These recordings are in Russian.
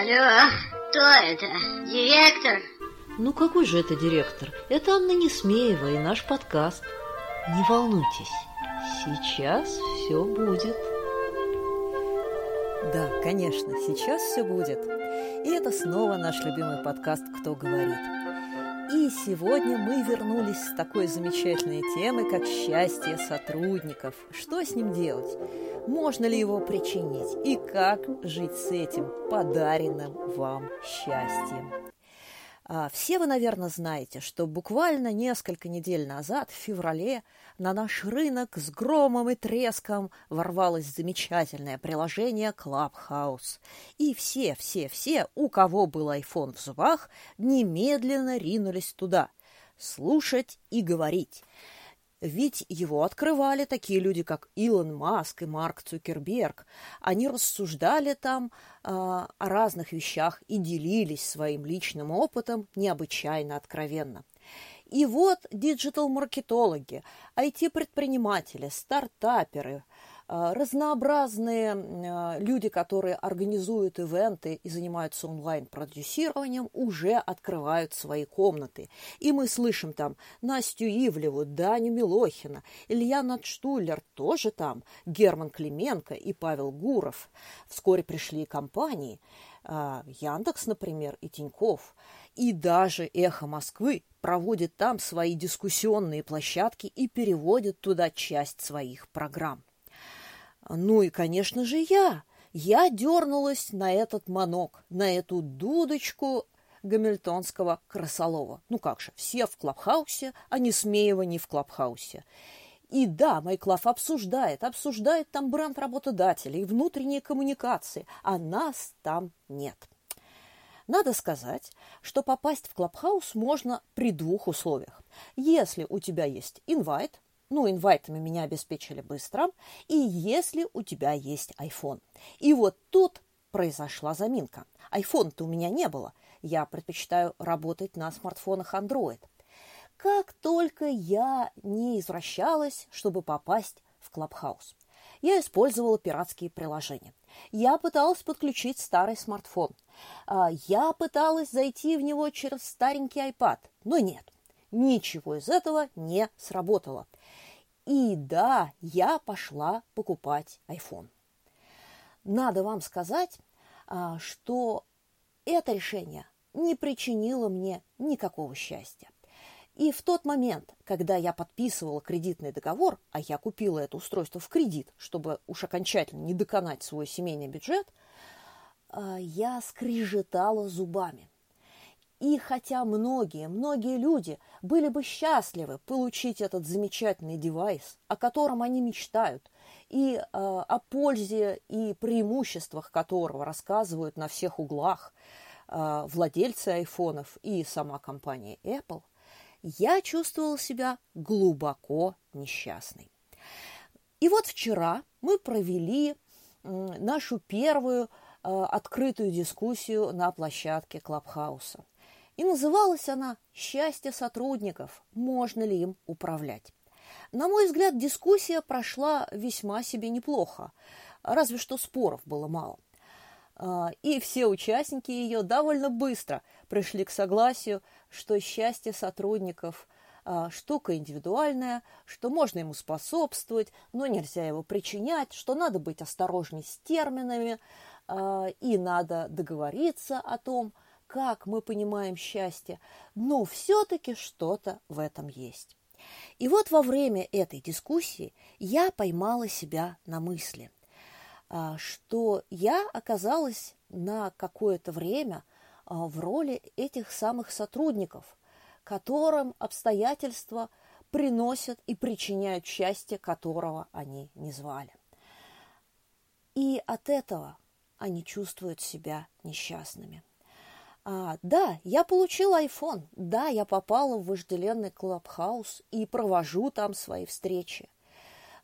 Алло, кто это? Директор? Ну какой же это директор? Это Анна Несмеева и наш подкаст. Не волнуйтесь, сейчас все будет. Да, конечно, сейчас все будет. И это снова наш любимый подкаст «Кто говорит». И сегодня мы вернулись с такой замечательной темой, как счастье сотрудников. Что с ним делать? Можно ли его причинить? И как жить с этим подаренным вам счастьем? А, все вы, наверное, знаете, что буквально несколько недель назад, в феврале, на наш рынок с громом и треском ворвалось замечательное приложение Clubhouse. И все, все, все, у кого был iPhone в зубах, немедленно ринулись туда слушать и говорить. Ведь его открывали такие люди, как Илон Маск и Марк Цукерберг. Они рассуждали там э, о разных вещах и делились своим личным опытом необычайно откровенно. И вот диджитал-маркетологи, IT-предприниматели, стартаперы – разнообразные а, люди, которые организуют ивенты и занимаются онлайн-продюсированием, уже открывают свои комнаты. И мы слышим там Настю Ивлеву, Даню Милохина, Илья Надштулер тоже там, Герман Клименко и Павел Гуров. Вскоре пришли компании, а, Яндекс, например, и Тиньков. И даже «Эхо Москвы» проводит там свои дискуссионные площадки и переводит туда часть своих программ. Ну и, конечно же, я. Я дернулась на этот манок, на эту дудочку гамильтонского красолова. Ну как же, все в Клабхаусе, а не Смеева не в Клабхаусе. И да, Майклав обсуждает, обсуждает там бренд работодателей, внутренние коммуникации, а нас там нет. Надо сказать, что попасть в Клабхаус можно при двух условиях. Если у тебя есть инвайт, ну, инвайтами меня обеспечили быстро, и если у тебя есть iPhone. И вот тут произошла заминка. iPhone-то у меня не было. Я предпочитаю работать на смартфонах Android. Как только я не извращалась, чтобы попасть в Clubhouse. Я использовала пиратские приложения. Я пыталась подключить старый смартфон. А, я пыталась зайти в него через старенький iPad, но нет, ничего из этого не сработало. И да, я пошла покупать iPhone. Надо вам сказать, а, что это решение не причинило мне никакого счастья. И в тот момент, когда я подписывала кредитный договор, а я купила это устройство в кредит, чтобы уж окончательно не доконать свой семейный бюджет, а, я скрежетала зубами. И хотя многие, многие люди были бы счастливы получить этот замечательный девайс, о котором они мечтают, и э, о пользе и преимуществах которого рассказывают на всех углах э, владельцы айфонов и сама компания Apple, я чувствовала себя глубоко несчастной. И вот вчера мы провели нашу первую э, открытую дискуссию на площадке Клабхауса. И называлась она «Счастье сотрудников. Можно ли им управлять?». На мой взгляд, дискуссия прошла весьма себе неплохо, разве что споров было мало. А, и все участники ее довольно быстро пришли к согласию, что счастье сотрудников а, – штука индивидуальная, что можно ему способствовать, но нельзя его причинять, что надо быть осторожней с терминами, а, и надо договориться о том, как мы понимаем счастье, но все-таки что-то в этом есть. И вот во время этой дискуссии я поймала себя на мысли, а, что я оказалась на какое-то время а, в роли этих самых сотрудников, которым обстоятельства приносят и причиняют счастье, которого они не звали. И от этого они чувствуют себя несчастными. А, да, я получил iPhone, да, я попала в вожделенный клабхаус и провожу там свои встречи.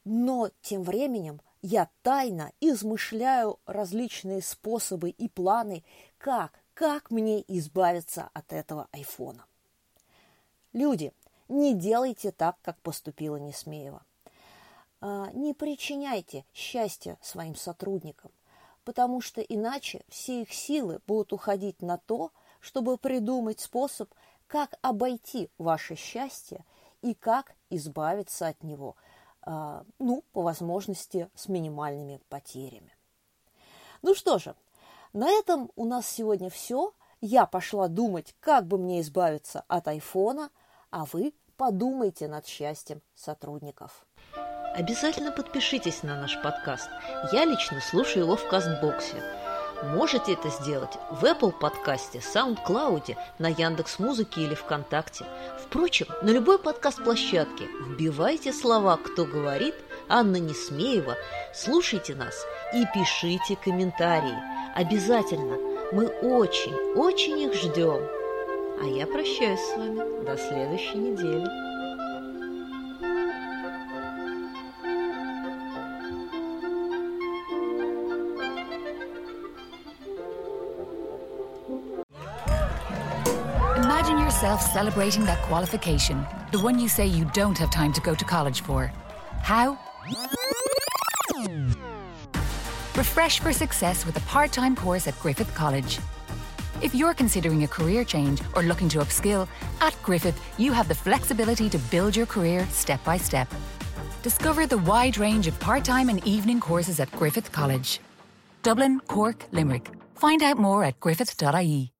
Но тем временем я тайно измышляю различные способы и планы, как, как мне избавиться от этого айфона. Люди, не делайте так, как поступила Несмеева. А, не причиняйте счастья своим сотрудникам, потому что иначе все их силы будут уходить на то, чтобы придумать способ, как обойти ваше счастье и как избавиться от него, а, ну, по возможности, с минимальными потерями. Ну что же, на этом у нас сегодня все. Я пошла думать, как бы мне избавиться от айфона, а вы подумайте над счастьем сотрудников. Обязательно подпишитесь на наш подкаст. Я лично слушаю его в Кастбоксе. Можете это сделать в Apple подкасте, SoundCloud, на Яндекс Музыке или ВКонтакте. Впрочем, на любой подкаст-площадке вбивайте слова «Кто говорит», Анна Несмеева, слушайте нас и пишите комментарии. Обязательно. Мы очень, очень их ждем. А я прощаюсь с вами до следующей недели. Yourself celebrating that qualification, the one you say you don't have time to go to college for. How? Refresh for success with a part time course at Griffith College. If you're considering a career change or looking to upskill, at Griffith you have the flexibility to build your career step by step. Discover the wide range of part time and evening courses at Griffith College. Dublin, Cork, Limerick. Find out more at griffith.ie.